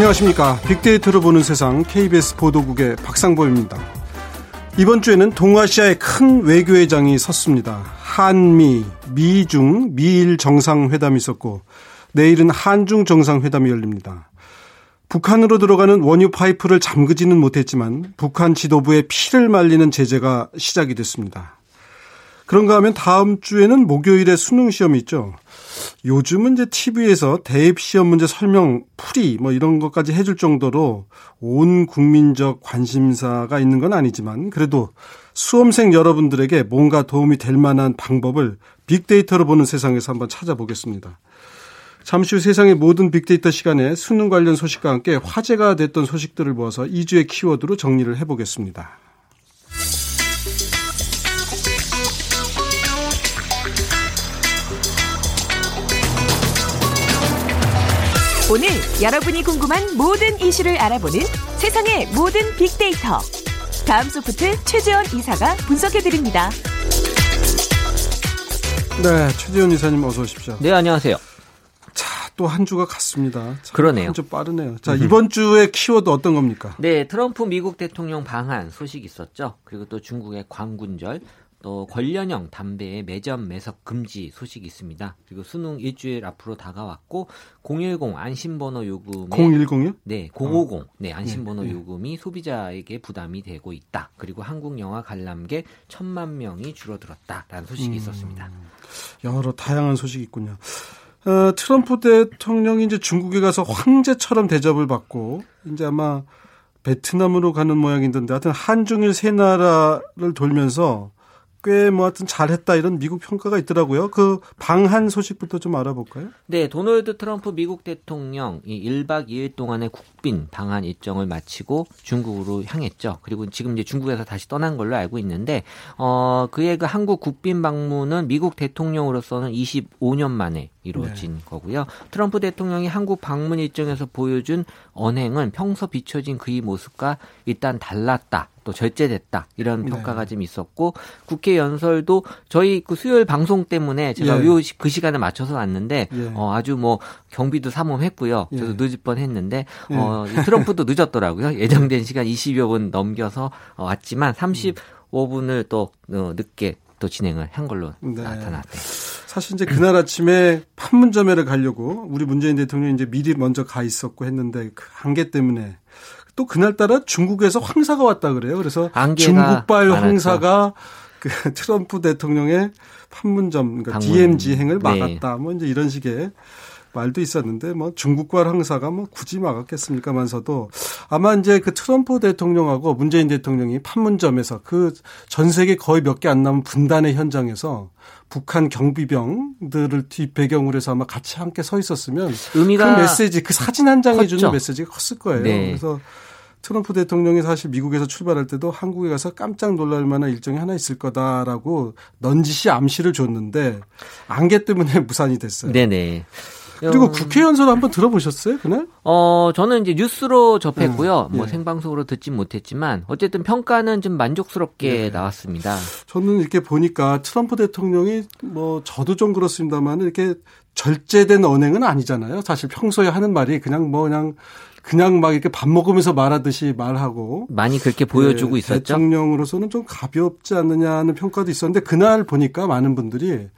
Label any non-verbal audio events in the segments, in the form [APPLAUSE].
안녕하십니까. 빅데이터로 보는 세상 KBS 보도국의 박상보입니다. 이번 주에는 동아시아의 큰 외교회장이 섰습니다. 한미, 미중, 미일 정상회담이 있었고 내일은 한중 정상회담이 열립니다. 북한으로 들어가는 원유 파이프를 잠그지는 못했지만 북한 지도부의 피를 말리는 제재가 시작이 됐습니다. 그런가 하면 다음 주에는 목요일에 수능 시험이 있죠. 요즘은 이제 TV에서 대입 시험 문제 설명 풀이 뭐 이런 것까지 해줄 정도로 온 국민적 관심사가 있는 건 아니지만 그래도 수험생 여러분들에게 뭔가 도움이 될 만한 방법을 빅데이터로 보는 세상에서 한번 찾아보겠습니다. 잠시 후 세상의 모든 빅데이터 시간에 수능 관련 소식과 함께 화제가 됐던 소식들을 모아서 2주의 키워드로 정리를 해보겠습니다. 오늘 여러분이 궁금한 모든 이슈를 알아보는 세상의 모든 빅데이터. 다음 소프트 최재원 이사가 분석해드립니다. 네, 최재원 이사님 어서 오십시오. 네, 안녕하세요. 자, 또한 주가 갔습니다. 그러네요. 한 주 빠르네요. 자, 이번 주의 키워드 어떤 겁니까? 네, 트럼프 미국 대통령 방한 소식 있었죠. 그리고 또 중국의 광군절, 또 관련형 담배의 매점 매석 금지 소식이 있습니다. 그리고 수능 일주일 앞으로 다가왔고 010 안심번호 요금에 010이요? 네, 050네 안심번호 네, 네. 요금이 소비자에게 부담이 되고 있다. 그리고 한국 영화 관람객 천만 명이 줄어들었다라는 소식이 있었습니다. 여러 다양한 소식이 있군요. 어, 트럼프 대통령이 이제 중국에 가서 황제처럼 대접을 받고 이제 아마 베트남으로 가는 모양인데 하여튼 한중일 세 나라를 돌면서 꽤뭐 하여튼 잘했다 이런 미국 평가가 있더라고요. 그 방한 소식부터 좀 알아볼까요? 네, 도널드 트럼프 미국 대통령 이 1박 2일 동안의 국빈 방한 일정을 마치고 중국으로 향했죠. 그리고 지금 이제 중국에서 다시 떠난 걸로 알고 있는데 어 그의 그 한국 국빈 방문은 미국 대통령으로서는 25년 만에 이루어진 네. 거고요. 트럼프 대통령이 한국 방문 일정에서 보여준 언행은 평소 비춰진 그의 모습과 일단 달랐다. 또 절제됐다 이런 네. 평가가 좀 있었고 국회 연설도 저희 그 수요일 방송 때문에 제가 예. 요 시- 그 시간에 맞춰서 왔는데 예. 어, 아주 뭐 경비도 삼엄했고요. 저도 예. 늦을 뻔했는데 어, 이 트럼프도 늦었더라고요. [LAUGHS] 예정된 시간 20여 분 넘겨서 어, 왔지만 35분을 또 어, 늦게 또 진행을 한 걸로 네. 나타났대요. 사실 이제 그날 아침에 판문점에를 가려고 우리 문재인 대통령이 이제 미리 먼저 가 있었고 했는데 그 안개 때문에 또 그날따라 중국에서 황사가 왔다 그래요. 그래서 중국발 많았죠. 황사가 그 [LAUGHS] 트럼프 대통령의 판문점 그러니까. DMZ 행을 네. 막았다. 뭐 이제 이런 식의 말도 있었는데 뭐 중국발 황사가 뭐 굳이 막았겠습니까만서도 아마 이제 그 트럼프 대통령하고 문재인 대통령이 판문점에서 그 전 세계 거의 몇 개 안 남은 분단의 현장에서 북한 경비병들을 뒷 배경으로 해서 아마 같이 함께 서 있었으면 의미가 그 메시지 그 사진 한 장이 컸죠. 주는 메시지가 컸을 거예요. 네. 그래서 트럼프 대통령이 사실 미국에서 출발할 때도 한국에 가서 깜짝 놀랄 만한 일정이 하나 있을 거다라고 넌지시 암시를 줬는데 안개 때문에 [LAUGHS] 무산이 됐어요. 네네. 그리고 어, 국회 연설 한번 들어보셨어요, 그날? 어, 저는 이제 뉴스로 접했고요. 음, 뭐 예. 생방송으로 듣진 못했지만 어쨌든 평가는 좀 만족스럽게 네. 나왔습니다. 저는 이렇게 보니까 트럼프 대통령이 뭐 저도 좀 그렇습니다만 이렇게 절제된 언행은 아니잖아요. 사실 평소에 하는 말이 그냥 뭐 그냥 그냥 막 이렇게 밥 먹으면서 말하듯이 말하고 많이 그렇게 보여주고 예, 있었죠. 대통령으로서는 좀 가볍지 않느냐는 평가도 있었는데 그날 보니까 많은 분들이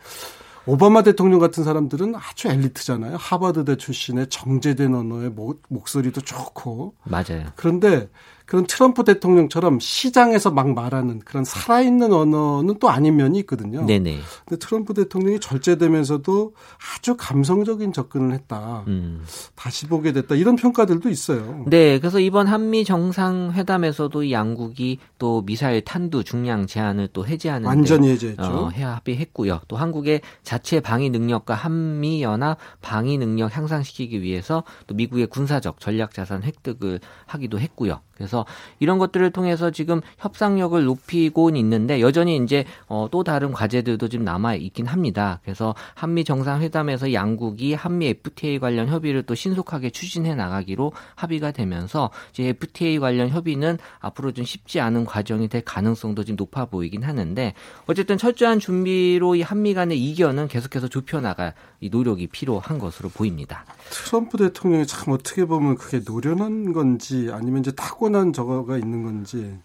오바마 대통령 같은 사람들은 아주 엘리트잖아요. 하버드대 출신의 정제된 언어의 모- 목소리도 좋고 맞아요. 그런데 그런 트럼프 대통령처럼 시장에서 막 말하는 그런 살아있는 언어는 또 아닌 면이 있거든요. 네네. 근데 트럼프 대통령이 절제되면서도 아주 감성적인 접근을 했다. 음. 다시 보게 됐다. 이런 평가들도 있어요. 네, 그래서 이번 한미 정상회담에서도 이 양국이 또 미사일 탄두 중량 제한을 또 해제하는 완전히 해제했죠. 어, 해야 합의했고요. 또 한국의 자체 방위 능력과 한미 연합 방위 능력 향상시키기 위해서 또 미국의 군사적 전략 자산 획득을 하기도 했고요. 그래서 그래서 이런 것들을 통해서 지금 협상력을 높이고는 있는데 여전히 이제 어, 또 다른 과제들도 좀 남아 있긴 합니다. 그래서 한미 정상회담에서 양국이 한미 FTA 관련 협의를 또 신속하게 추진해 나가기로 합의가 되면서 이제 FTA 관련 협의는 앞으로 좀 쉽지 않은 과정이 될 가능성도 좀 높아 보이긴 하는데 어쨌든 철저한 준비로 이 한미 간의 이견은 계속해서 좁혀 나갈 이 노력이 필요한 것으로 보입니다. 트럼프 대통령이 참 어떻게 보면 그게 노련한 건지 아니면 이제 타고난 저거가 있는 건지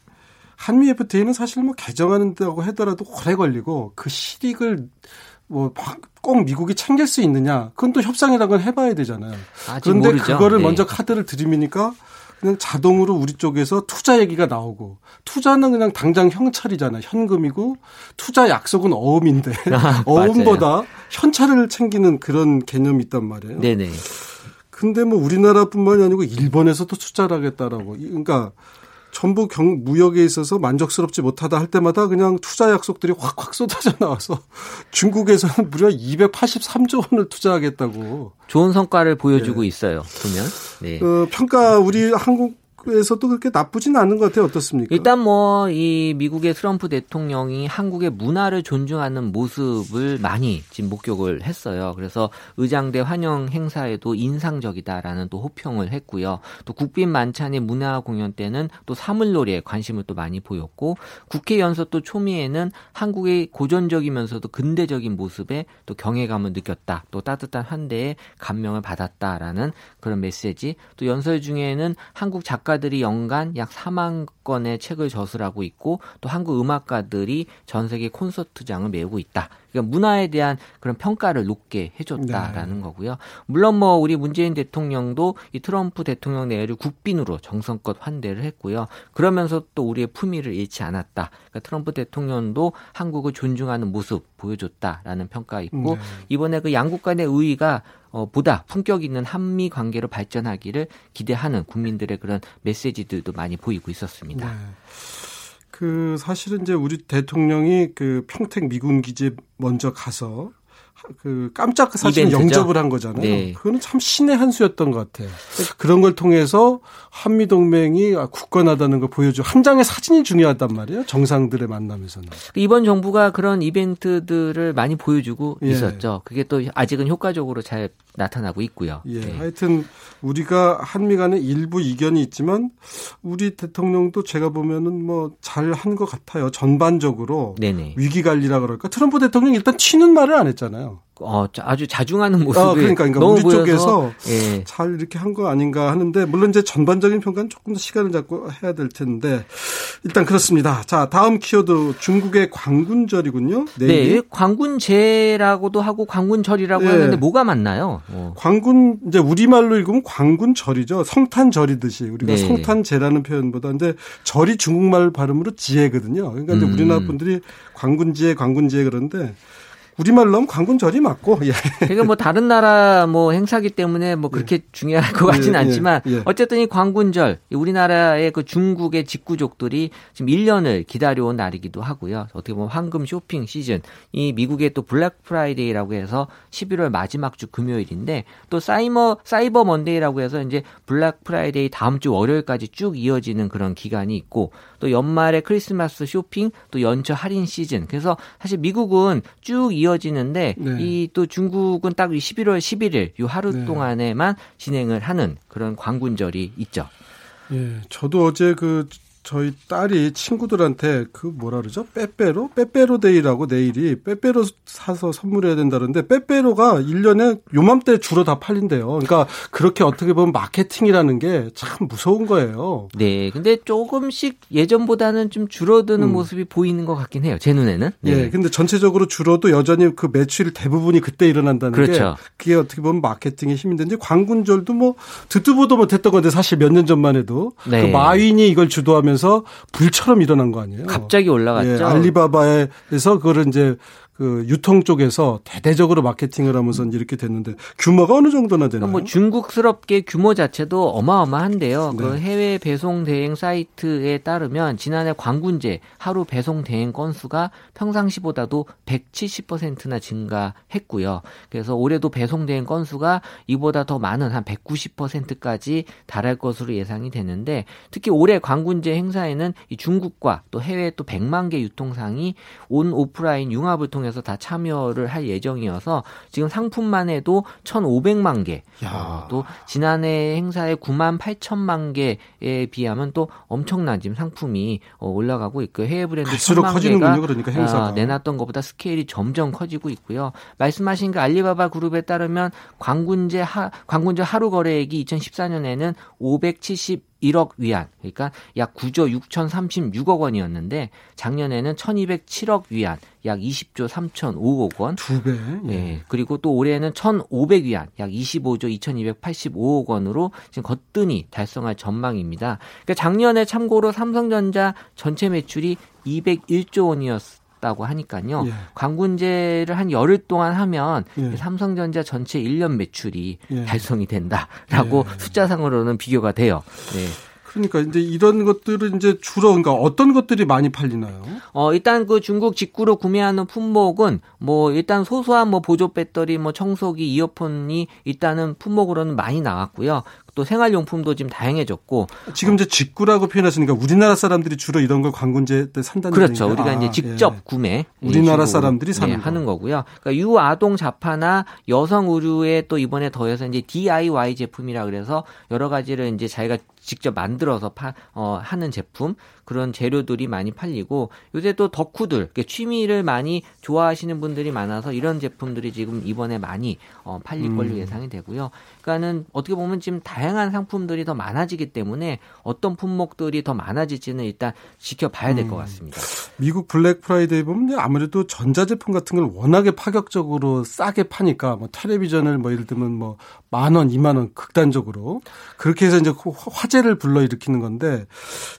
한미 FTA는 사실 뭐 개정하는다고 하더라도 오래 걸리고 그 실익을 뭐 꼭 미국이 챙길 수 있느냐 그건 또 협상이라는 걸 해봐야 되잖아요. 그런데 모르죠. 그거를 네. 먼저 카드를 들이미니까 그냥 자동으로 우리 쪽에서 투자 얘기가 나오고 투자는 그냥 당장 형찰이잖아요. 현금이고 투자 약속은 어음인데 [LAUGHS] [LAUGHS] 어음보다 현찰을 챙기는 그런 개념이 있단 말이에요. 네네. 근데 뭐 우리나라뿐만이 아니고 일본에서도 투자를 하겠다라고. 그러니까 전부 경, 무역에 있어서 만족스럽지 못하다 할 때마다 그냥 투자 약속들이 확확 쏟아져 나와서 [LAUGHS] 중국에서는 무려 283조 원을 투자하겠다고. 좋은 성과를 보여주고 네. 있어요. 보면. 네. 어, 평가 우리 한국 에서도 그렇게 나쁘진 않은 것 같아요. 어떻습니까? 일단 뭐 이 미국의 트럼프 대통령이 한국의 문화를 존중하는 모습을 많이 지금 목격을 했어요. 그래서 의장대 환영 행사에도 인상적이다라는 또 호평을 했고요. 또 국빈 만찬의 문화 공연 때는 또 사물놀이에 관심을 또 많이 보였고 국회 연설 또 초미에는 한국의 고전적이면서도 근대적인 모습에 또 경외감을 느꼈다. 또 따뜻한 환대에 감명을 받았다라는 그런 메시지. 또 연설 중에는 한국 작가 작가들이 연간 약 4만 건의 책을 저술하고 있고 또 한국 음악가들이 전 세계 콘서트장을 메우고 있다. 그러니까 문화에 대한 그런 평가를 높게 해줬다라는 네. 거고요. 물론 뭐 우리 문재인 대통령도 이 트럼프 대통령 내외를 국빈으로 정성껏 환대를 했고요. 그러면서 또 우리의 품위를 잃지 않았다. 그러니까 트럼프 대통령도 한국을 존중하는 모습 보여줬다라는 평가 있고 네. 이번에 그 양국 간의 의의가 어, 보다 품격 있는 한미 관계로 발전하기를 기대하는 국민들의 그런 메시지들도 많이 보이고 있었습니다. 네. 그 사실은 이제 우리 대통령이 그 평택 미군 기지 먼저 가서 그 깜짝 사실 영접을 한 거잖아요. 네. 그거는 참 신의 한 수였던 것 같아요. 그런 걸 통해서 한미 동맹이 굳건하다는 걸 보여줘. 한 장의 사진이 중요하단 말이에요. 정상들의 만남에서는. 이번 정부가 그런 이벤트들을 많이 보여주고 예. 있었죠. 그게 또 아직은 효과적으로 잘 나타나고 있고요. 예. 네. 하여튼 우리가 한미 간에 일부 이견이 있지만 우리 대통령도 제가 보면은 뭐 잘 한 것 같아요. 전반적으로 네네. 위기 관리라 그럴까. 트럼프 대통령 일단 치는 말을 안 했잖아요. 어, 아주 자중하는 모습이 아, 그러니까, 그러니까 너무 우리 보여서, 쪽에서 예. 잘 이렇게 한 거 아닌가 하는데 물론 이제 전반적인 평가는 조금 더 시간을 잡고 해야 될 텐데 일단 그렇습니다. 자 다음 키워드 중국의 광군절이군요. 내일이. 네, 광군제라고도 하고 광군절이라고 네. 하는데 뭐가 맞나요? 어. 광군 이제 우리 말로 읽으면 광군절이죠. 성탄절이듯이 우리가 네. 성탄제라는 표현보다 근데 절이 중국말 발음으로 지혜거든요. 그러니까 음. 우리나라 분들이 광군지혜 광군지혜 그런데 우리말로 하면 광군절이 맞고. 예. 그러니까 뭐 다른 나라 뭐 행사기 때문에 뭐 그렇게 예. 중요할 것 같지는 예, 예, 않지만 예. 어쨌든 이 광군절 우리나라의 그 중국의 직구족들이 지금 1년을 기다려온 날이기도 하고요. 어떻게 보면 황금 쇼핑 시즌 이 미국의 또 블랙 프라이데이라고 해서 11월 마지막 주 금요일인데 또 사이버 사이버 먼데이라고 해서 이제 블랙 프라이데이 다음 주 월요일까지 쭉 이어지는 그런 기간이 있고 또 연말에 크리스마스 쇼핑 또 연초 할인 시즌 그래서 사실 미국은 쭉 이어 이어지는데 네. 이또 중국은 딱 11월 11일 요 하루 네. 동안에만 진행을 하는 그런 광군절이 있죠. 예, 저도 어제 그 저희 딸이 친구들한테 그 뭐라 그러죠? 빼빼로? 빼빼로 데이라고 내일이 빼빼로 사서 선물해야 된다는데 빼빼로가 1년에 요맘때 주로 다 팔린대요. 그러니까 그렇게 어떻게 보면 마케팅이라는 게 참 무서운 거예요. 네. 근데 조금씩 예전보다는 좀 줄어드는 음. 모습이 보이는 것 같긴 해요. 제 눈에는. 네. 네. 근데 전체적으로 줄어도 여전히 그 매출 대부분이 그때 일어난다는 그렇죠. 게 그게 어떻게 보면 마케팅의 힘인데 광군절도 뭐 듣도 보도 못했던 건데 사실 몇 년 전만 해도 네. 그 마윈이 이걸 주도하면서 하면서 불처럼 일어난 거 아니에요? 갑자기 올라갔죠. 예, 알리바바에서 그거를 이제 그 유통 쪽에서 대대적으로 마케팅을 하면서 이렇게 됐는데 규모가 어느 정도나 되나요? 뭐 중국스럽게 규모 자체도 어마어마한데요. 네. 그 해외 배송 대행 사이트에 따르면 지난해 광군제 하루 배송 대행 건수가 평상시보다도 170%나 증가했고요. 그래서 올해도 배송 대행 건수가 이보다 더 많은 한 190%까지 달할 것으로 예상이 되는데 특히 올해 광군제 행사에는 이 중국과 또 해외 또 100만 개 유통상이 온 오프라인 융합을 통해 통해서 다 참여를 할 예정이어서 지금 상품만 해도 1,500만 개, 어, 또 지난해 행사에 9만 8천만 개에 비하면 또 엄청난 지금 상품이 어, 올라가고 있고요. 해외 브랜드 1,000만 개가 그러니까 행사가. 어, 내놨던 것보다 스케일이 점점 커지고 있고요. 말씀하신 그 알리바바 그룹에 따르면 광군제 하, 광군제 하루 거래액이 2014년에는 570 1억 위안, 그러니까 약 9조 6,036억 원이었는데 작년에는 1,207억 위안, 약 20조 3,005억 원. 두 배. 예. 네. 그리고 또 올해는 1,500 위안, 약 25조 2,285억 원으로 지금 거뜬히 달성할 전망입니다. 그러니까 작년에 참고로 삼성전자 전체 매출이 201조 원이었 다고 하니까요. 예. 광군제를 한 열흘 동안 하면 예. 삼성전자 전체 1년 매출이 예. 달성이 된다라고 예. 숫자상으로는 비교가 돼요. 네. 그러니까 이제 이런 것들은 이제 주로 그러니까 어떤 것들이 많이 팔리나요? 어 일단 그 중국 직구로 구매하는 품목은 뭐 일단 소소한 뭐 보조 배터리, 뭐 청소기, 이어폰이 일단은 품목으로는 많이 나왔고요. 또 생활용품도 지금 다양해졌고 지금 이제 직구라고 표현하시니까 우리나라 사람들이 주로 이런 걸 광군제 때 산다는 그렇죠. 얘기가? 우리가 아, 이제 직접 예. 구매 우리나라 사람들이 사는 네, 하는 거고요. 그러니까 유아동 자파나 여성 의류에 또 이번에 더해서 이제 DIY 제품이라 그래서 여러 가지를 이제 자기가 직접 만들어서 파, 어, 하는 제품 그런 재료들이 많이 팔리고 요새 또 덕후들 취미를 많이 좋아하시는 분들이 많아서 이런 제품들이 지금 이번에 많이 어, 팔릴 걸로 음. 예상이 되고요. 그러니까는 어떻게 보면 지금 다양한 상품들이 더 많아지기 때문에 어떤 품목들이 더 많아질지는 일단 지켜봐야 될것 음. 같습니다. 미국 블랙 프라이데이 보면 아무래도 전자제품 같은 걸 워낙에 파격적으로 싸게 파니까 뭐 텔레비전을 뭐 예를 들면 뭐 만 원, 이만 원 극단적으로 그렇게 해서 이제 화제 를 불러일으키는 건데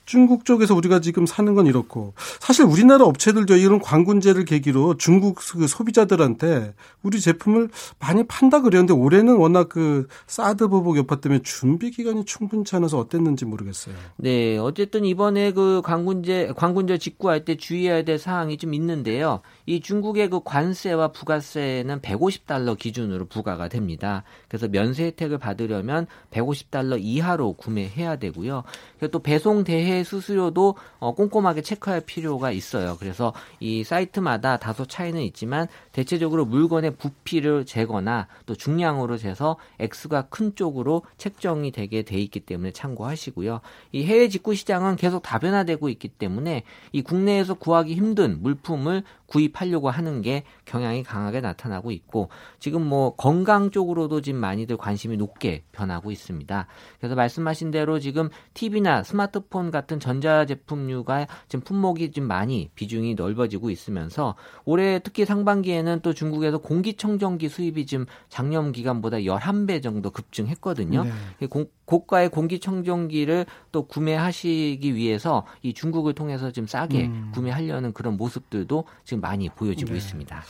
중국 쪽에서 우리가 지금 사는 건 이렇고 사실 우리나라 업체들도 이런 광군제를 계기로 중국 그 소비자들한테 우리 제품을 많이 판다 그랬는데 올해는 워낙 그 사드 보복 여파 때문에 준비 기간이 충분치 않아서 어땠는지 모르겠어요. 네, 어쨌든 이번에 그 광군제 광군제 직구할 때 주의해야 될 사항이 좀 있는데요. 이 중국의 그 관세와 부가세는 150달러 기준으로 부과가 됩니다. 그래서 면세 혜택을 받으려면 150달러 이하로 구매해야 되고요. 그리고 또 배송 대해 수수료도 어, 꼼꼼하게 체크할 필요가 있어요. 그래서 이 사이트마다 다소 차이는 있지만 대체적으로 물건의 부피를 재거나 또 중량으로 재서 액수가 큰 쪽으로 책정이 되게 돼 있기 때문에 참고하시고요. 이 해외 직구 시장은 계속 다변화되고 있기 때문에 이 국내에서 구하기 힘든 물품을 구입하려고 하는 게 경향이 강하게 나타나고 있고 지금 뭐 건강 쪽으로도 지금 많이들 관심이 높게 변하고 있습니다. 그래서 말씀하신 대로 지금 TV나 스마트폰 같은 전자제품류가 지금 품목이 좀 많이 비중이 넓어지고 있으면서 올해 특히 상반기에는 또 중국에서 공기청정기 수입이 지금 작년 기간보다 11배 정도 급증했거든요. 네. 고가의 공기청정기를 또 구매하시기 위해서 이 중국을 통해서 지금 싸게 음. 구매하려는 그런 모습들도 지금 많이 보여지고 네. 있습니다.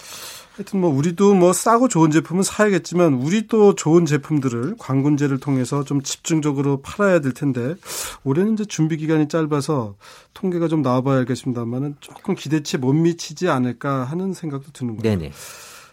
하여튼 뭐 우리도 뭐 싸고 좋은 제품은 사야겠지만 우리도 좋은 제품들을 광군제를 통해서 좀 집중적으로 팔아야 될 텐데 올해는 이제 준비 기간이 짧아서 통계가 좀 나와봐야 겠습니다만은 조금 기대치에 못 미치지 않을까 하는 생각도 드는 거예요. 네네.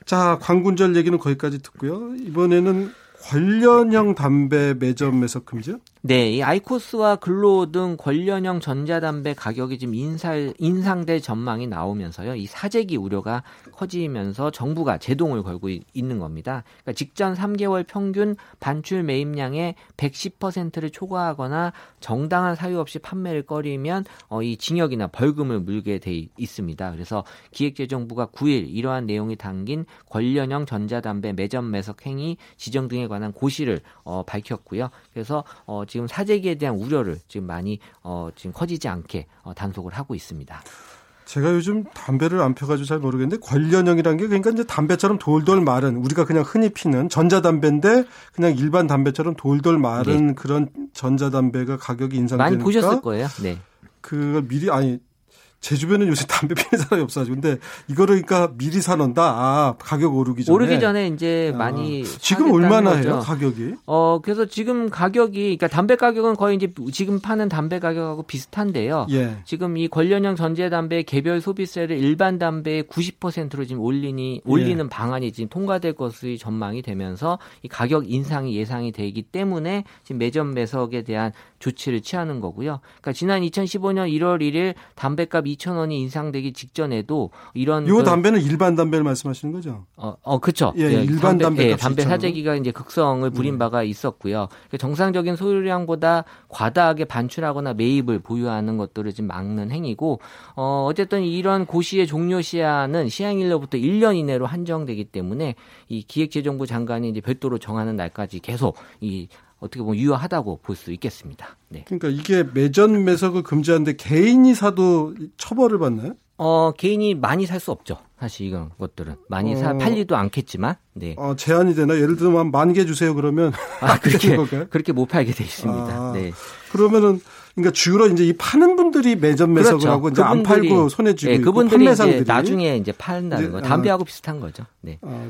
자 광군절 얘기는 거기까지 듣고요. 이번에는 관련형 담배 매점에서 금지요? 네, 이 아이코스와 글로 등 관련형 전자담배 가격이 지금 인살, 인상될 전망이 나오면서요. 이 사재기 우려가 커지면서 정부가 제동을 걸고 있는 겁니다. 그러니까 직전 3개월 평균 반출 매입량의 110%를 초과하거나 정당한 사유 없이 판매를 꺼리면 어, 이 징역이나 벌금을 물게 돼 있습니다. 그래서 기획재정부가 9일 이러한 내용이 담긴 관련형 전자담배 매점 매석 행위 지정 등에 관한 고시를 어, 밝혔고요. 그래서 어, 지금 사재기에 대한 우려를 지금 많이 어, 지금 커지지 않게 어, 단속을 하고 있습니다. 제가 요즘 담배를 안 펴가지고 잘 모르겠는데 관련형이라는 게 그러니까 이제 담배처럼 돌돌 마른 우리가 그냥 흔히 피는 전자담배인데 그냥 일반 담배처럼 돌돌 마른 네. 그런 전자담배가 가격이 인상되니까 많이 보셨을 거예요. 네. 그걸 미리 아니 제 주변에 요새 담배 피는 사람이 없어가지고 근데 이거를 그러니까 미리 사놓는다. 아 가격 오르기 전에 오르기 전에 이제 아, 많이 지금 얼마나 거죠. 해요 가격이? 어 그래서 지금 가격이 그러니까 담배 가격은 거의 이제 지금 파는 담배 가격하고 비슷한데요. 예. 지금 이 관련형 전자담배 개별 소비세를 일반 담배의 90%로 지금 올리니 올리는 방안이 지금 통과될 것이 전망이 되면서 이 가격 인상이 예상이 되기 때문에 지금 매점 매석에 대한 조치를 취하는 거고요. 그러니까 지난 2015년 1월 1일 담배값 2,000원이 인상되기 직전에도 이런 요 그- 담배는 일반 담배를 말씀하시는 거죠? 어, 어, 그쵸. 예, 일반 담배, 예, 담배. 사재기가 이제 극성을 부린 바가 있었고요. 그 정상적인 소유량보다 과다하게 반출하거나 매입을 보유하는 것들을 지금 막는 행위고, 어, 어쨌든 이런 고시의 종료 시한은 시행일로부터 1년 이내로 한정되기 때문에 이 기획재정부 장관이 이제 별도로 정하는 날까지 계속 이 어떻게 보면 유효하다고 볼 수 있겠습니다. 네. 그러니까 이게 매전 매석을 금지하는데 개인이 사도 처벌을 받나요? 어, 개인이 많이 살 수 없죠. 사실 이런 것들은. 많이 사, 어. 팔리도 않겠지만, 네. 어, 제한이 되나? 예를 들면 한만개 주세요 그러면 [LAUGHS] 아, 그렇게? 그렇게 못 팔게 돼 있습니다. 아, 네. 그러면은 그러니까 주로 이제 이 파는 분들이 매점 매석을 그렇죠. 하고 이제 안 그분들이- 팔고 손에 쥐고 네, 그분들이 이제 판매상들이 나중에 이제 판다는 이제, 거. 아. 담배하고 비슷한 거죠. 네. 아,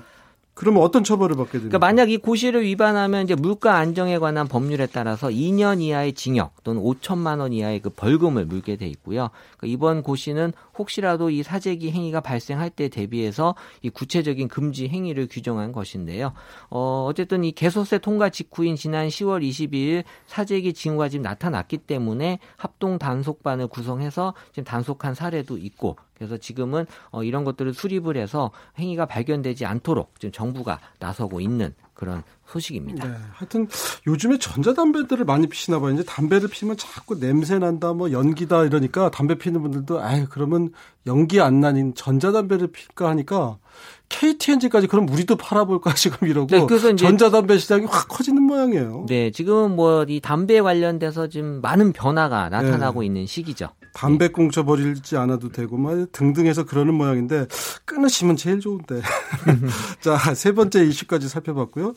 그러면 어떤 처벌을 받게 됩니까? 그러니까 만약 이 고시를 위반하면 이제 물가 안정에 관한 법률에 따라서 2년 이하의 징역 또는 5천만 원 이하의 그 벌금을 물게 돼 있고요. 그러니까 이번 고시는 혹시라도 이 사재기 행위가 발생할 때 대비해서 이 구체적인 금지 행위를 규정한 것인데요. 어, 어쨌든 이 개소세 통과 직후인 지난 10월 22일 사재기 징후가 지금 나타났기 때문에 합동 단속반을 구성해서 지금 단속한 사례도 있고 그래서 지금은 어, 이런 것들을 수립을 해서 행위가 발견되지 않도록 지금 정부가 나서고 있는 그런 소식입니다. 네, 하여튼 요즘에 전자담배들을 많이 피시나 봐요. 이제 담배를 피면 자꾸 냄새 난다, 뭐 연기다 이러니까 담배 피는 분들도 아유 그러면 연기 안 나닌 전자담배를 필까 하니까 KTNG까지 그럼 우리도 팔아볼까 [LAUGHS] 지금 이러고 네, 그래서 이제- 전자담배 시장이 확 커지는 모양이에요. 네, 지금 뭐 이 담배 관련돼서 지금 많은 변화가 나타나고 네. 있는 시기죠. 담배 꽁초 버리지 않아도 되고 막 등등해서 그러는 모양인데 끊으시면 제일 좋은데. [LAUGHS] 자, 세 번째 이슈까지 살펴봤고요.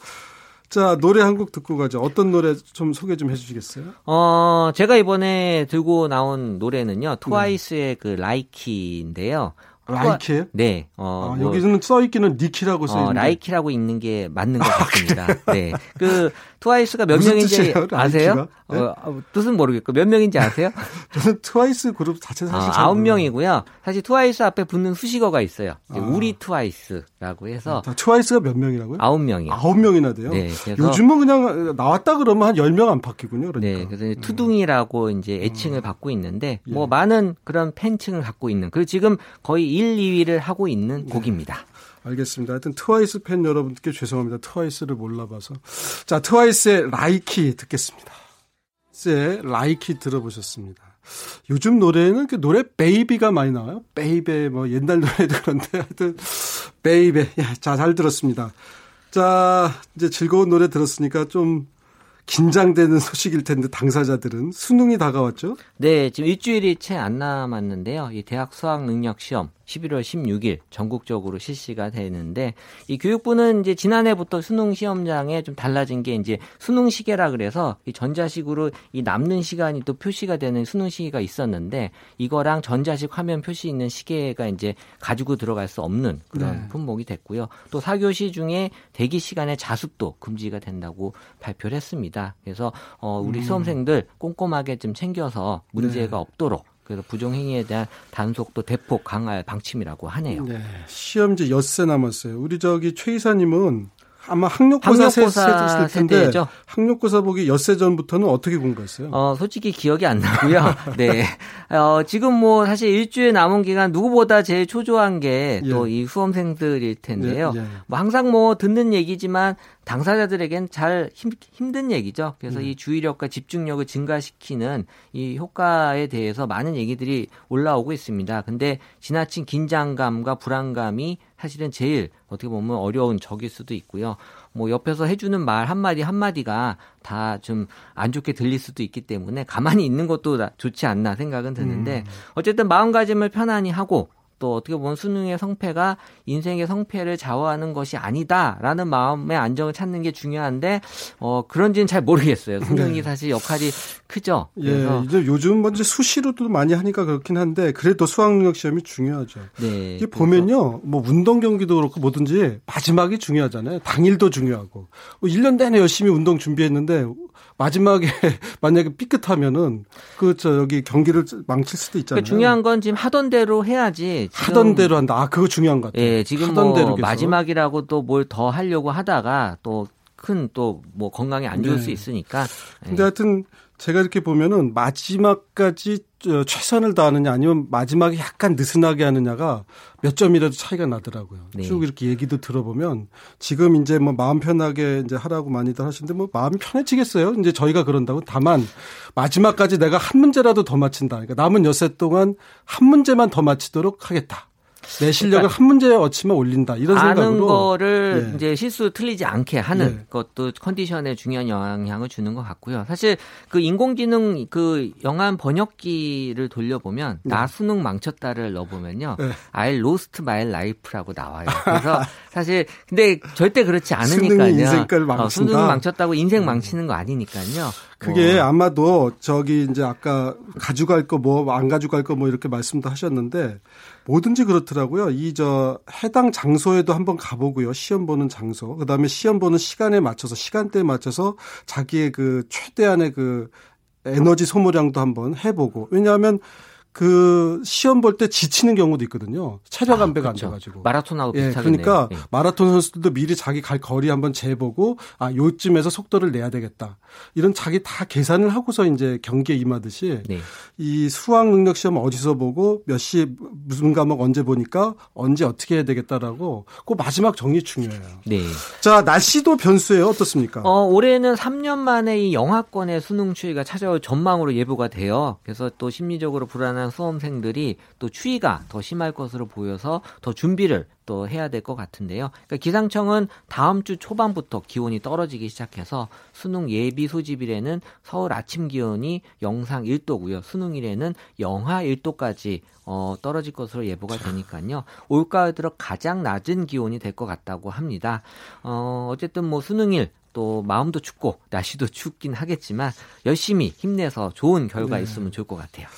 자, 노래 한 곡 듣고 가죠. 어떤 노래 좀 소개 좀 해주시겠어요? 어, 제가 이번에 들고 나온 노래는요, 트와이스의 그 Likey인데요. Likey예요? 네, 어, 아, 뭐, 여기서는 써 있기는 니키라고 써 어, 있는데. Likey라고 있는 게 맞는 것 같습니다. 네. 그, 트와이스가 몇 명인지 아세요? 네? 어, 어, 뜻은 모르겠고, 몇 명인지 아세요? [LAUGHS] 저는 트와이스 그룹 자체 사실 아, 잘 아홉 몰라요. 명이고요. 사실 트와이스 앞에 붙는 수식어가 있어요. 아. 우리 트와이스라고 해서 자, 트와이스가 몇 명이라고요? 아홉 명이요. 아홉 명이나 돼요. 네, 요즘은 그냥 나왔다 그러면 한 10명 안팎이군요. 그러니까. 네, 그래서 이제 트둥이라고 이제 애칭을 받고 있는데 뭐 예. 많은 그런 팬층을 갖고 있는 그리고 지금 거의 1, 2위를 하고 있는 곡입니다. 알겠습니다. 하여튼 트와이스 팬 여러분께 죄송합니다. 트와이스를 몰라봐서. 자, 트와이스의 Likey 듣겠습니다. 트와이스의 Likey 들어보셨습니다. 요즘 노래는 그 노래 baby가 많이 나와요. baby 뭐 옛날 노래도 그런데 하여튼 baby. 야, 자, 잘 들었습니다. 자, 이제 즐거운 노래 들었으니까 좀 긴장되는 [LAUGHS] 소식일 텐데 당사자들은 수능이 다가왔죠. 네, 지금 일주일이 채 안 남았는데요. 이 대학 수학 능력 시험 11월 16일 전국적으로 실시가 되는데 이 교육부는 이제 지난해부터 수능 시험장에 좀 달라진 게 이제 수능 시계라 그래서 이 전자식으로 이 남는 시간이 또 표시가 되는 수능 시계가 있었는데 이거랑 전자식 화면 표시 있는 시계가 이제 가지고 들어갈 수 없는 그런 네. 품목이 됐고요. 또 4교시 중에 대기 시간의 자습도 금지가 된다고 발표를 했습니다. 그래서 어 우리 수험생들 꼼꼼하게 좀 챙겨서 문제가 없도록 그래서 부정행위에 대한 단속도 대폭 강화할 방침이라고 하네요. 네. 시험지 엿새 남았어요. 우리 저기 최 이사님은 아마 학력고사, 세- 학력고사 세셨을 텐데 세대죠. 학력고사 보기 엿새 전부터는 어떻게 공부했어요? 어, 솔직히 기억이 안 나고요. [LAUGHS] 네. 어, 지금 뭐 사실 일주일 남은 기간 누구보다 제일 초조한 게또 예. 이 수험생들일 텐데요. 예, 예. 뭐 항상 뭐 듣는 얘기지만 당사자들에겐 잘 힘, 힘든 얘기죠. 그래서 음. 이 주의력과 집중력을 증가시키는 이 효과에 대해서 많은 얘기들이 올라오고 있습니다. 근데 지나친 긴장감과 불안감이 사실은 제일 어떻게 보면 어려운 적일 수도 있고요. 뭐 옆에서 해주는 말 한마디 한마디가 다 좀 안 좋게 들릴 수도 있기 때문에 가만히 있는 것도 나- 좋지 않나 생각은 드는데 어쨌든 마음가짐을 편안히 하고 또 어떻게 보면 수능의 성패가 인생의 성패를 좌우하는 것이 아니다라는 마음의 안정을 찾는 게 중요한데 어 그런지는 잘 모르겠어요. 수능이 네. 사실 역할이 크죠. 예, 이제 요즘 먼저 뭐 수시로도 많이 하니까 그렇긴 한데 그래도 수학 능력 시험이 중요하죠. 네. 이게 보면요, 뭐 운동 경기도 그렇고 뭐든지 마지막이 중요하잖아요. 당일도 중요하고 1년 뭐 내내 열심히 운동 준비했는데 마지막에 [LAUGHS] 만약에 삐끗하면은 그 저 여기 경기를 망칠 수도 있잖아요. 그러니까 중요한 건 지금 하던 대로 해야지. 하던 대로 한다. 아 그거 중요한 것 같아요. 예, 지금 하던 뭐 대로 마지막이라고 또 뭘 더 하려고 하다가 또 큰 또 뭐 건강에 안 좋을 네. 수 있으니까. 근데 예. 하여튼 제가 이렇게 보면은 마지막까지 최선을 다하느냐 아니면 마지막에 약간 느슨하게 하느냐가 몇 점이라도 차이가 나더라고요. 네. 쭉 이렇게 얘기도 들어보면 지금 이제 뭐 마음 편하게 이제 하라고 많이들 하시는데 뭐 마음 편해지겠어요. 이제 저희가 그런다고 다만 마지막까지 내가 한 문제라도 더 맞힌다. 그러니까 남은 여세 동안 한 문제만 더 맞히도록 하겠다. 내 실력을 그러니까 한 문제에 얻치면 올린다 이런 생각으로 아는 거를 예. 이제 실수 틀리지 않게 하는 예. 것도 컨디션에 중요한 영향을 주는 것 같고요. 사실 그 인공지능 그 영한 번역기를 돌려보면 네. 나 수능 망쳤다를 넣어보면요, 네. I lost my life라고 나와요. 그래서 [LAUGHS] 사실 근데 절대 그렇지 않으니까요. 인생을 망친다. 어, 수능 망쳤다고 인생 음. 망치는 거 아니니까요. 그게 어. 아마도 저기 이제 아까 가져갈 거 뭐 안 가져갈 거 뭐 이렇게 말씀도 하셨는데 뭐든지 그렇더라고요. 이 저 해당 장소에도 한번 가보고요. 시험 보는 장소. 그다음에 시험 보는 시간에 맞춰서 시간대에 맞춰서 자기의 그 최대한의 그 에너지 소모량도 한번 해보고 왜냐하면 그 시험 볼 때 지치는 경우도 있거든요. 체력 안배가 아, 그렇죠. 안 돼가지고. 마라톤하고 예, 비슷하겠네요. 그러니까 예. 마라톤 선수들도 미리 자기 갈 거리 한번 재보고 아 요쯤에서 속도를 내야 되겠다. 이런 자기 다 계산을 하고서 이제 경기에 임하듯이 네. 이 수학 능력 시험 어디서 보고 몇 시 무슨 과목 언제 보니까 언제 어떻게 해야 되겠다라고 그 마지막 정리 중요해요. 네. 자 날씨도 변수예요. 어떻습니까? 어, 올해는 3년 만에 이 영하권의 수능 추위가 찾아올 전망으로 예보가 돼요. 그래서 또 심리적으로 불안 한 대한 수험생들이 또 추위가 더 심할 것으로 보여서 더 준비를 또 해야 될 것 같은데요. 그러니까 기상청은 다음 주 초반부터 기온이 떨어지기 시작해서 수능 예비 소집일에는 서울 아침 기온이 영상 1도고요. 수능일에는 영하 1도까지 어, 떨어질 것으로 예보가 되니까요. 올가을 들어 가장 낮은 기온이 될 것 같다고 합니다. 어, 어쨌든 뭐 수능일 또 마음도 춥고 날씨도 춥긴 하겠지만 열심히 힘내서 좋은 결과 네. 있으면 좋을 것 같아요.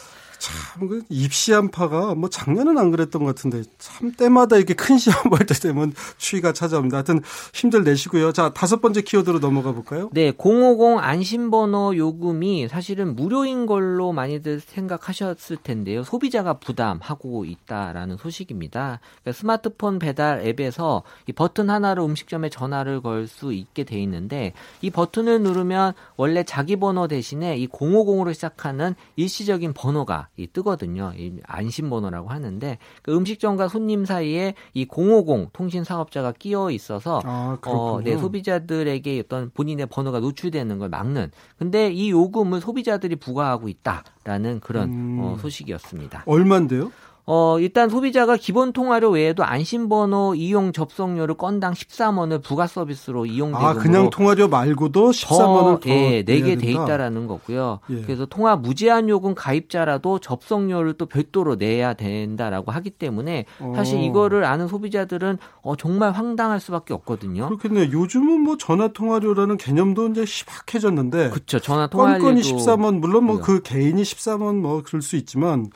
참, 그 입시 한파가 뭐 작년은 안 그랬던 것 같은데 참 때마다 이렇게 큰 시험 [LAUGHS] 볼 때 되면 추위가 찾아옵니다. 하여튼 힘들 내시고요. 자, 다섯 번째 키워드로 넘어가 볼까요? 네, 050 안심번호 요금이 사실은 무료인 걸로 많이들 생각하셨을 텐데요. 소비자가 부담하고 있다라는 소식입니다. 그러니까 스마트폰 배달 앱에서 이 버튼 하나로 음식점에 전화를 걸 수 있게 돼 있는데 이 버튼을 누르면 원래 자기 번호 대신에 이 050으로 시작하는 일시적인 번호가 이 뜨거든요. 이 안심 번호라고 하는데 그 음식점과 손님 사이에 이 050 통신 사업자가 끼어 있어서 아, 어, 네, 소비자들에게 어떤 본인의 번호가 노출되는 걸 막는. 근데 이 요금을 소비자들이 부과하고 있다라는 그런 음. 어, 소식이었습니다. 얼마인데요? 어, 일단 소비자가 기본 통화료 외에도 안심번호 이용 접속료를 건당 13원을 부가 서비스로 이용되는 아, 그냥 통화료 말고도 13원을 더, 예, 내게 돼 있다라는 거고요. 예. 그래서 통화 무제한 요금 가입자라도 접속료를 또 별도로 내야 된다라고 하기 때문에 사실 어. 이거를 아는 소비자들은 어, 정말 황당할 수밖에 없거든요. 그렇겠네요. 요즘은 뭐 전화 통화료라는 개념도 이제 희박해졌는데 그렇죠. 전화 통화료도 건건이 13원 물론 뭐 그 개인이 13원 뭐 그럴 수 있지만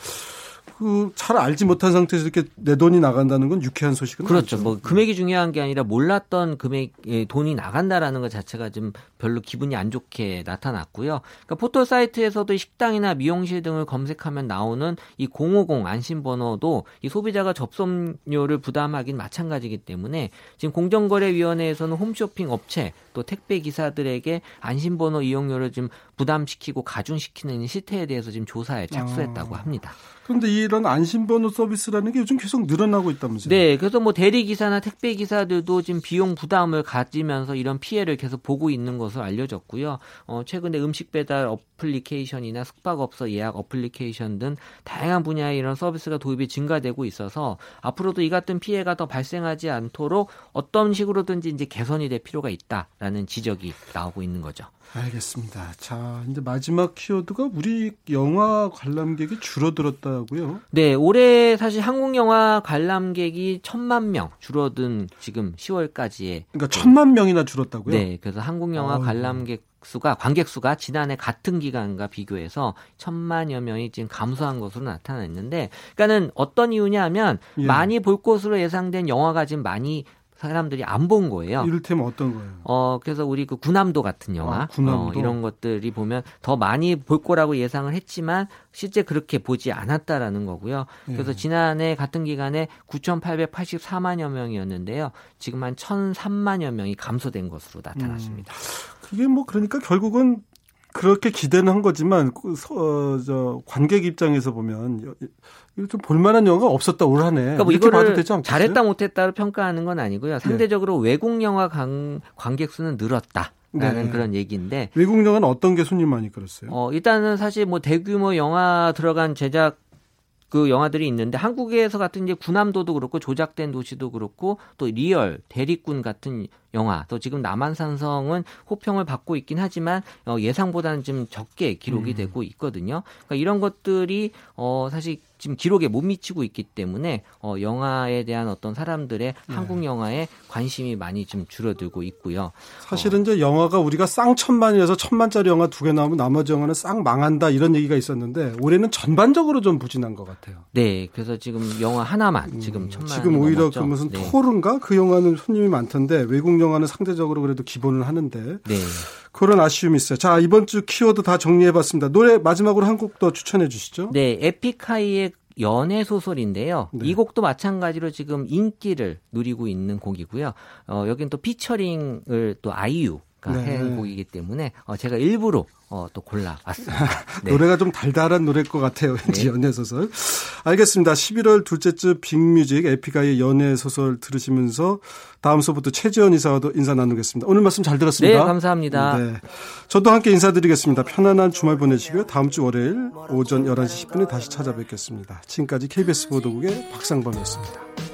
그 잘 알지 못한 상태에서 이렇게 내 돈이 나간다는 건 유쾌한 소식은 그렇죠. 아니죠. 뭐 금액이 중요한 게 아니라 몰랐던 금액의 돈이 나간다라는 것 자체가 좀 별로 기분이 안 좋게 나타났고요. 그러니까 포털 사이트에서도 식당이나 미용실 등을 검색하면 나오는 이 050 안심 번호도 이 소비자가 접속료를 부담하긴 마찬가지이기 때문에 지금 공정거래위원회에서는 홈쇼핑 업체 또 택배 기사들에게 안심번호 이용료를 좀 부담시키고 가중시키는 실태에 대해서 지금 조사에 착수했다고 아. 합니다. 그런데 이런 안심번호 서비스라는 게 요즘 계속 늘어나고 있다면서요? 네, 그래서 뭐 대리 기사나 택배 기사들도 지금 비용 부담을 가지면서 이런 피해를 계속 보고 있는 것으로 알려졌고요. 어, 최근에 음식 배달 어플리케이션이나 숙박업소 예약 어플리케이션 등 다양한 분야의 이런 서비스가 도입이 증가되고 있어서 앞으로도 이 같은 피해가 더 발생하지 않도록 어떤 식으로든지 이제 개선이 될 필요가 있다. 라는 지적이 나오고 있는 거죠. 알겠습니다. 자, 이제 마지막 키워드가 우리 영화 관람객이 줄어들었다고요? 네, 올해 사실 한국 영화 관람객이 천만 명 줄어든 지금 10월까지에 그러니까 천만 명이나 줄었다고요? 네, 그래서 한국 영화 관람객 수가 관객 수가 지난해 같은 기간과 비교해서 천만여 명이 지금 감소한 것으로 나타났는데, 그러니까는 어떤 이유냐면 예. 많이 볼 것으로 예상된 영화가 지금 많이 사람들이 안 본 거예요. 이를테면 어떤 거예요? 어, 그래서 우리 그 군함도 같은 영화, 아, 군함도? 어, 이런 것들이 보면 더 많이 볼 거라고 예상을 했지만 실제 그렇게 보지 않았다라는 거고요. 그래서 예. 지난해 같은 기간에 9,884만여 명이었는데요. 지금 한 1,003만여 명이 감소된 것으로 나타났습니다. 음, 그게 뭐 그러니까 결국은 그렇게 기대는 한 거지만 그 어, 저 관객 입장에서 보면 좀 볼만한 영화가 없었다 올 한해. 그러니까 뭐 이거를 잘했다 못했다로 평가하는 건 아니고요. 상대적으로 네. 외국 영화 관, 관객 수는 늘었다. 라는 네. 그런 얘기인데 외국 영화는 어떤 게 손님 많이 끌었어요? 어, 일단은 사실 뭐 대규모 영화 들어간 제작 그 영화들이 있는데 한국에서 같은 이제 군함도도 그렇고 조작된 도시도 그렇고 또 리얼 대립군 같은 영화 또 지금 남한산성은 호평을 받고 있긴 하지만 어, 예상보다는 좀 적게 기록이 음. 되고 있거든요. 그러니까 이런 것들이 어, 사실 지금 기록에 못 미치고 있기 때문에 어, 영화에 대한 어떤 사람들의 네. 한국 영화에 관심이 많이 좀 줄어들고 있고요. 사실은 어. 이제 영화가 우리가 쌍천만이어서 천만짜리 영화 두 개 나오면 나머지 영화는 쌍 망한다 이런 얘기가 있었는데 올해는 전반적으로 좀 부진한 것 같아요. 네, 그래서 지금 영화 하나만 음, 지금 천만 지금 오히려 넘었죠. 그 무슨 네. 토른가 그 영화는 손님이 많던데 외국 영화 는 상대적으로 그래도 기본을 하는데 네. 그런 아쉬움이 있어요. 자, 이번 주 키워드 다 정리해봤습니다. 노래 마지막으로 한 곡 더 추천해 주시죠. 네, 에픽하이의 연애 소설인데요. 네. 이 곡도 마찬가지로 지금 인기를 누리고 있는 곡이고요. 어, 여긴 또 피처링을 또 아이유 네. 한 곡이기 때문에 어, 제가 일부러 어, 또 골라왔습니다. [LAUGHS] 네. 노래가 좀 달달한 노래일 것 같아요. 왠지 네. 연애소설. 알겠습니다. 11월 둘째 주 빅뮤직 에픽하이의 연애소설 들으시면서 다음소프트 최재원 이사와도 인사 나누겠습니다. 오늘 말씀 잘 들었습니다. 네, 감사합니다. 네. 저도 함께 인사드리겠습니다. 편안한 주말 보내시고요. 다음 주 월요일 오전 11시 10분에 다시 찾아뵙겠습니다. 지금까지 KBS 보도국의 박상범이었습니다.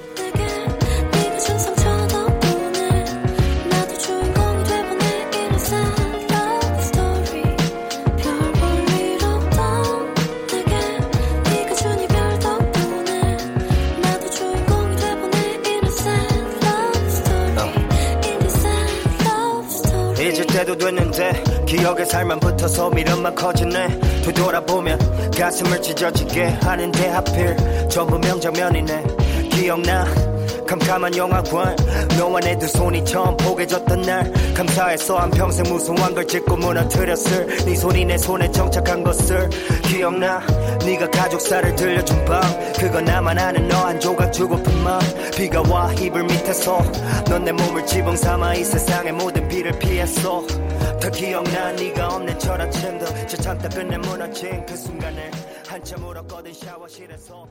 기억에 살만 붙어서 미련만 커지네. 되돌아보면 가슴을 찢어지게 하는데 하필 전부 명장면이네. 기억나? 캄캄한 영화관. 너와 내 두 손이 처음 포개졌던 날. 감사해서 한평생 무서운 걸 짚고 무너뜨렸을. 네 손이 내 손에 정착한 것을. 기억나? 네가 가족사를 들려준 밤. 그건 나만 아는 너 한 조각 주고픈 맘 비가 와 이불 밑에서 넌 내 몸을 지붕 삼아 이 세상의 모든 비를 피했어 더 기억나? 네가 없는 저 아침도 저 참다 끝내 무너진 그 순간을 한참 울었거든 샤워실에서